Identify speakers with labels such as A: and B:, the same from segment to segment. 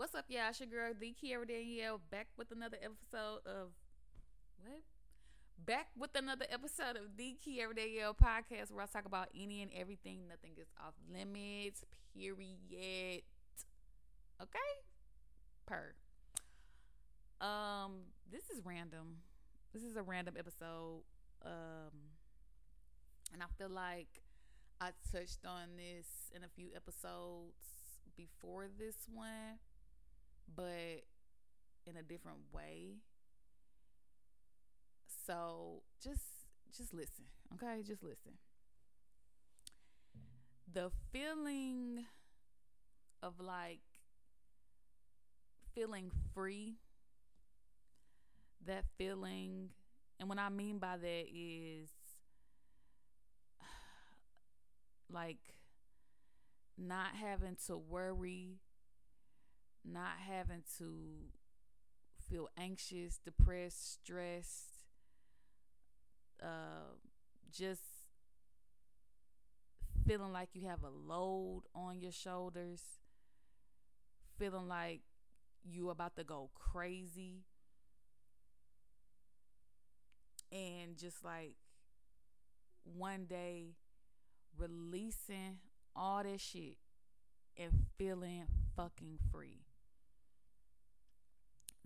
A: What's up, y'all? It's your girl, the Kiara Danielle, back with another episode of what? Back with another episode of the Kiara Danielle podcast, where I talk about any and everything. Nothing is off limits. Period. Okay. Per. Um, this is random. This is a random episode. Um, and I feel like I touched on this in a few episodes before this one, but in a different way. So just just listen, okay? Just listen. The feeling of like feeling free, that feeling, and what I mean by that is like not having to worry, not having to feel anxious, depressed, stressed, uh, just feeling like you have a load on your shoulders, feeling like you're about to go crazy, and just like one day releasing all that shit and feeling fucking free.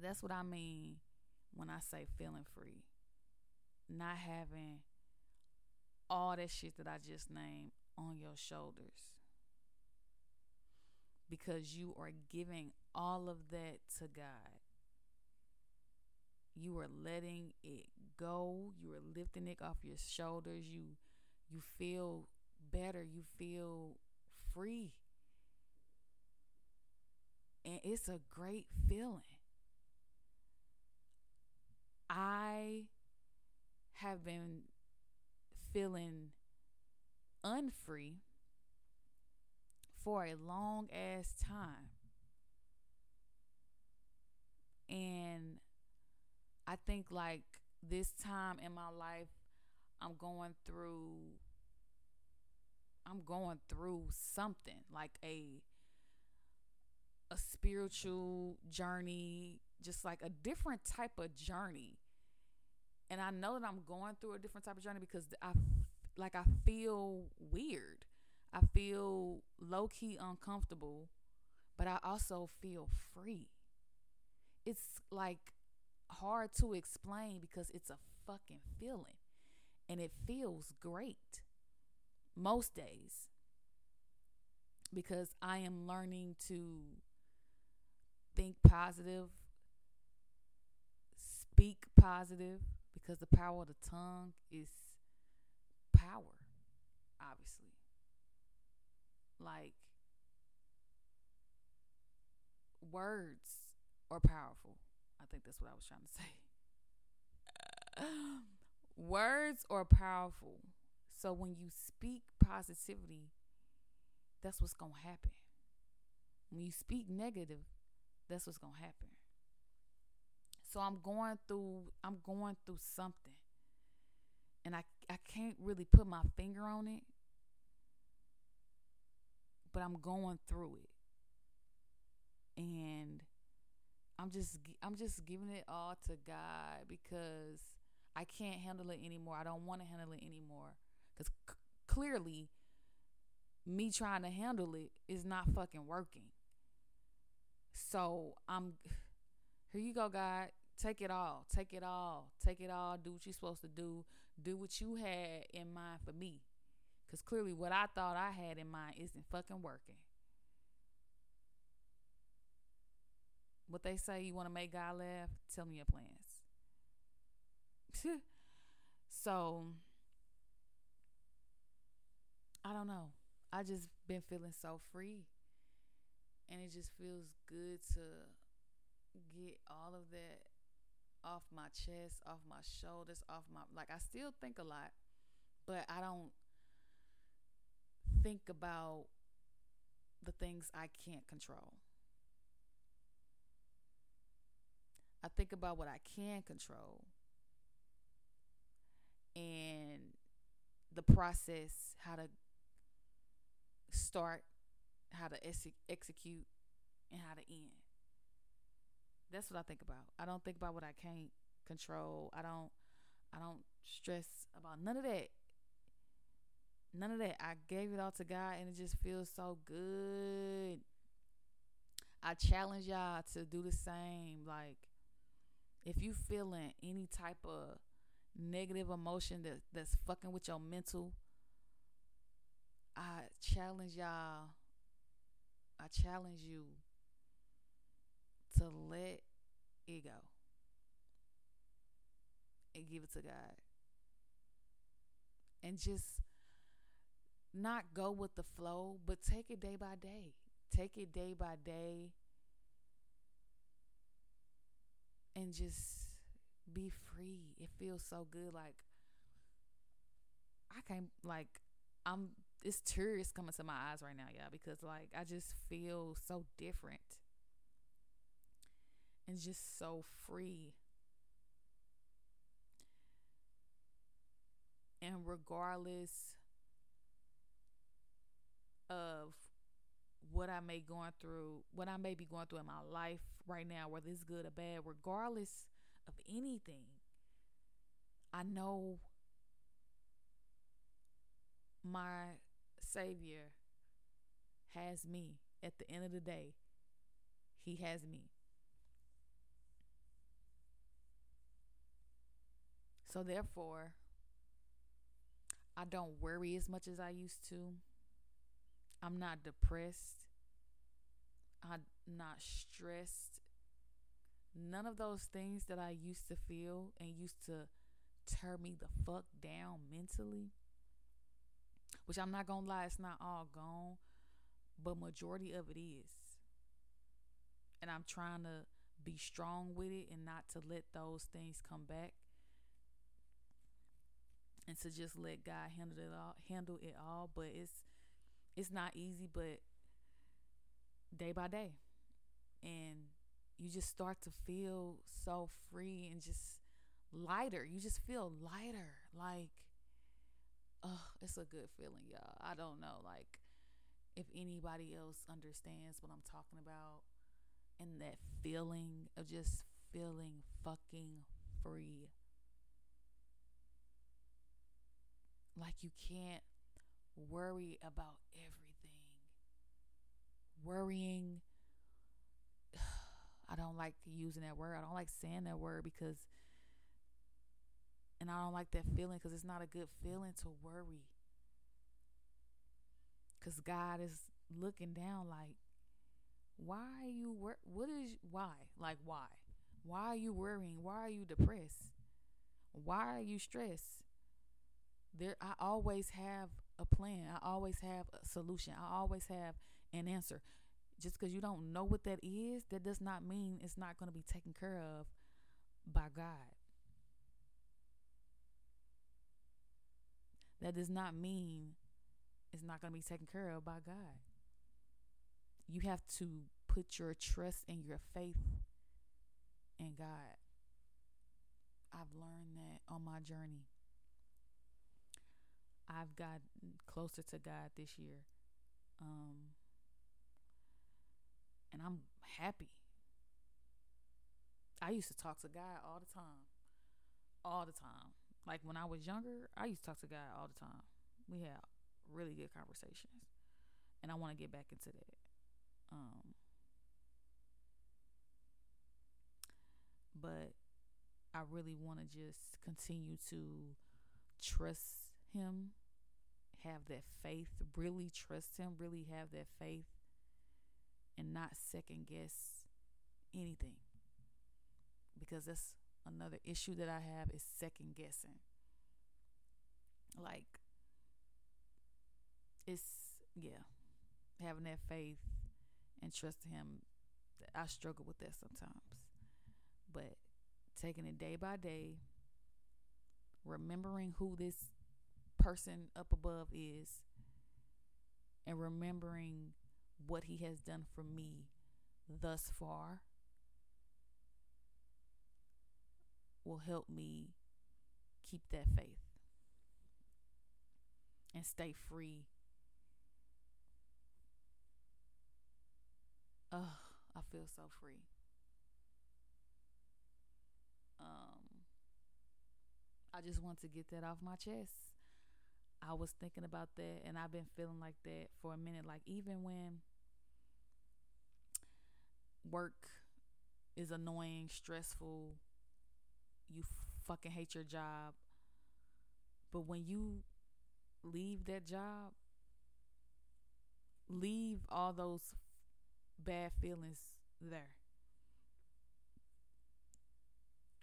A: That's what I mean when I say feeling free. Not having all that shit that I just named on your shoulders. Because you are giving all of that to God. You are letting it go. You are lifting it off your shoulders. You you feel better. You feel free. And it's a great feeling. I have been feeling unfree for a long ass time. And I think like this time in my life, I'm going through I'm going through something like a a spiritual journey, just like a different type of journey. And I know that I'm going through a different type of journey because I like I feel weird. I feel low key uncomfortable, but I also feel free. It's like hard to explain because it's a fucking feeling and it feels great most days because I am learning to think positive, speak positive, because the power of the tongue is power, obviously. Like, words are powerful. I think that's what I was trying to say. words are powerful. So when you speak positivity, that's what's going to happen. When you speak negative, that's what's going to happen. So I'm going through I'm going through something. And I I can't really put my finger on it. But I'm going through it. And I'm just I'm just giving it all to God because I can't handle it anymore. I don't want to handle it anymore because c- clearly me trying to handle it is not fucking working. So I'm here you go, God. Take it all. Take it all. Take it all. Do what you're supposed to do. Do what you had in mind for me. Because clearly, what I thought I had in mind isn't fucking working. What they say, you want to make God laugh? Tell me your plans. so, I don't know. I just been feeling so free. And it just feels good to get all of that off my chest, off my shoulders, off my like I still think a lot, but I don't think about the things I can't control. I think about what I can control and the process, how to start, how to ex- execute, and how to end. That's what I think about. I don't think about what I can't control. I don't I don't stress about none of that. None of that. I gave it all to God and it just feels so good. I challenge y'all to do the same. Like if you feeling any type of negative emotion that that's fucking with your mental, I challenge y'all. I challenge you to let it go and give it to God. And just not go with the flow, but take it day by day. Take it day by day and just be free. It feels so good. Like, I can't, like, I'm, it's tears coming to my eyes right now, y'all, because, like, I just feel so different and just so free. And regardless of what I may going through, what I may be going through in my life right now, whether it's good or bad, regardless of anything, I know my Savior has me. At the end of the day, He has me. So, therefore, I don't worry as much as I used to. I'm not depressed. I'm not stressed. None of those things that I used to feel and used to tear me the fuck down mentally, which I'm not gonna lie, it's not all gone, but majority of it is. And I'm trying to be strong with it and not to let those things come back and to just let God handle it all handle it all but it's it's not easy but day by day. And you just start to feel so free and just lighter. You just feel lighter. Like oh it's a good feeling y'all. I don't know like if anybody else understands what i'm talking about and that feeling of just feeling fucking free like you can't worry about everything. Worrying, I don't like using that word. I don't like saying that word because, and I don't like that feeling because it's not a good feeling to worry. Because God is looking down like, why are you wor- what is why like why why are you worrying why are you depressed why are you stressed there I always have a plan. I always have a solution. I always have an answer. Just because you don't know what that is, that does not mean it's not going to be taken care of by God. That does not mean it's not going to be taken care of by God. You have to put your trust and your faith in God. I've learned that on my journey. I've gotten closer to God this year. Um, and I'm happy. I used to talk to God all the time. All the time. Like when I was younger, I used to talk to God all the time. We had really good conversations. And I want to get back into that. Um, but I really want to just continue to trust him, have that faith, really trust him, really have that faith, and not second guess anything. Because that's another issue that I have is second guessing. Like, it's, yeah, having that faith and trusting him. I struggle with that sometimes. But taking it day by day, remembering who this person up above is and remembering what he has done for me thus far will help me keep that faith and stay free. Oh, I feel so free. um, I just want to get that off my chest. I was thinking about that, and I've been feeling like that for a minute. Like even when work is annoying, stressful, you fucking hate your job, but when you leave that job, leave all those bad feelings there.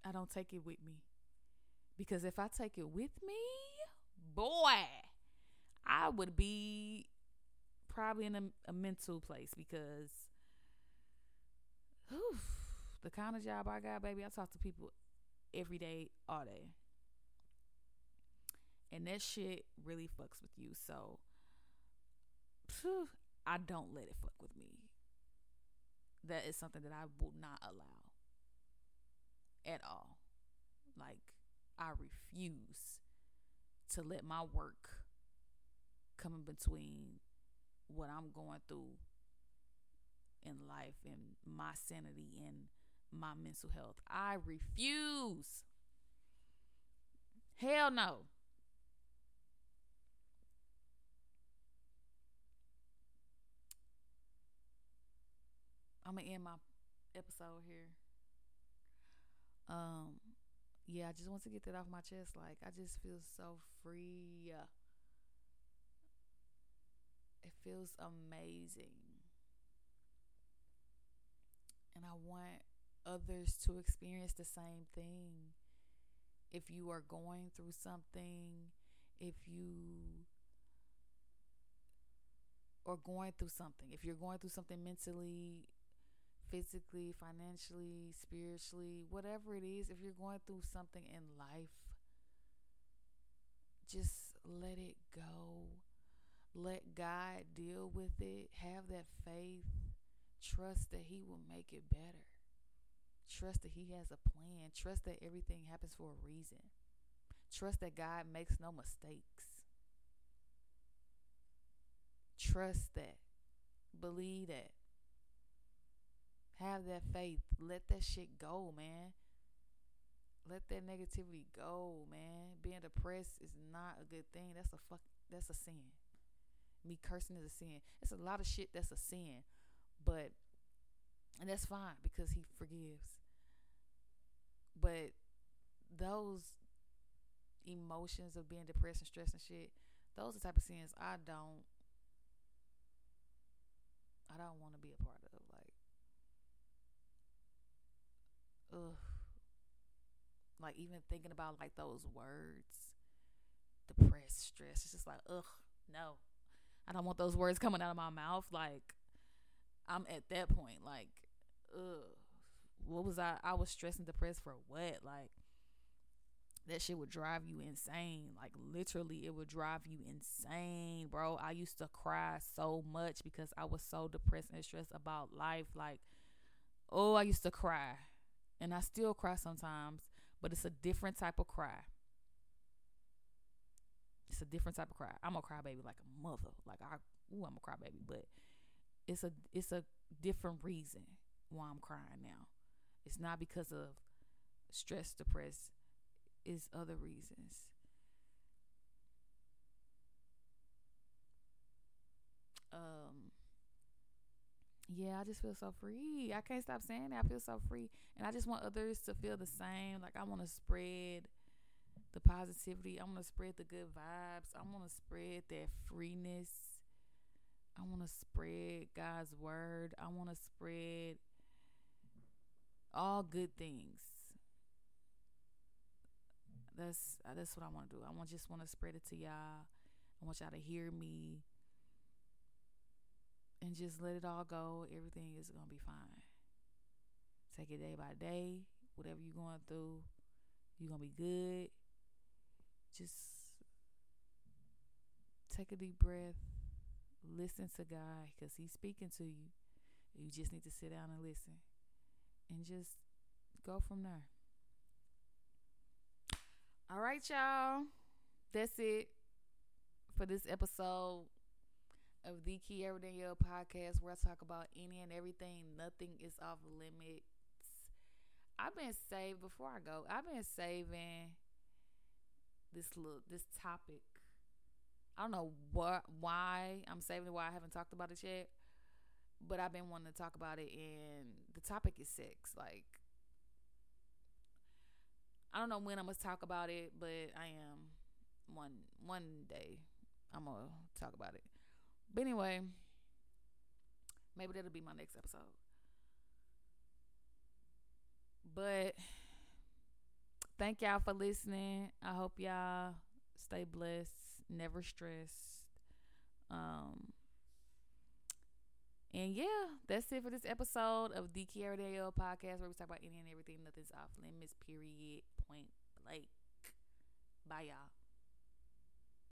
A: I don't take it with me. Because if I take it with me, boy, I would be probably in a, a mental place because whew, the kind of job I got, baby, I talk to people every day, all day. And that shit really fucks with you. So I don't let it fuck with me. That is something that I will not allow at all. Like, I refuse to let my work come in between what I'm going through in life and my sanity and my mental health. I refuse. Hell no. I'm gonna end my episode here. Um, yeah, I just want to get that off my chest. Like, I just feel so free. It feels amazing. And I want others to experience the same thing. If you are going through something, if you are going through something, if you're going through something mentally, physically, financially, spiritually, whatever it is, if you're going through something in life, just let it go. Let God deal with it. Have that faith. Trust that He will make it better. Trust that He has a plan. Trust that everything happens for a reason. Trust that God makes no mistakes. Trust that. Believe that. Have that faith. Let that shit go, man. Let that negativity go, man. Being depressed is not a good thing. That's a fuck that's a sin. Me cursing is a sin. It's a lot of shit that's a sin. But and that's fine because he forgives. But those emotions of being depressed and stressed and shit, those are the type of sins I don't I don't want to be a part of. Ugh. Like even thinking about like those words, depressed, stress. It's just like ugh, no. I don't want those words coming out of my mouth. Like I'm at that point. Like ugh, what was I? I was stressed and depressed for what? Like that shit would drive you insane. Like literally, it would drive you insane, bro. I used to cry so much because I was so depressed and stressed about life. Like, oh, I used to cry and I still cry sometimes, but it's a different type of cry. It's a different type of cry. I'm a cry baby like a mother. Like I ooh, I'm a cry baby, but it's a it's a different reason why I'm crying now. It's not because of stress, depressed. It's other reasons. Um yeah, I just feel so free. I can't stop saying that. I feel so free. And I just want others to feel the same. Like I want to spread the positivity. I want to spread the good vibes. I want to spread that freeness. I want to spread God's word. I want to spread all good things. That's that's what I want to do. I want just want to spread it to y'all. I want y'all to hear me and just let it all go. Everything is going to be fine. Take it day by day. Whatever you're going through, you're going to be good. Just take a deep breath. Listen to God because He's speaking to you. You just need to sit down and listen and just go from there. All right, y'all. That's it for this episode of the Key Kiara Danielle podcast where I talk about any and everything. Nothing is off limits. I've been saved before I go. I've been saving this little this topic. I don't know what why I'm saving. Why I haven't talked about it yet, but I've been wanting to talk about it. And the topic is sex. Like I don't know when I'm gonna talk about it, but I am one one day I'm gonna talk about it. But anyway, maybe that'll be my next episode. But thank y'all for listening. I hope y'all stay blessed, never stressed. Um and yeah, that's it for this episode of the Kiara podcast where we talk about any and everything, nothing's off limits, period, point blank. Bye y'all.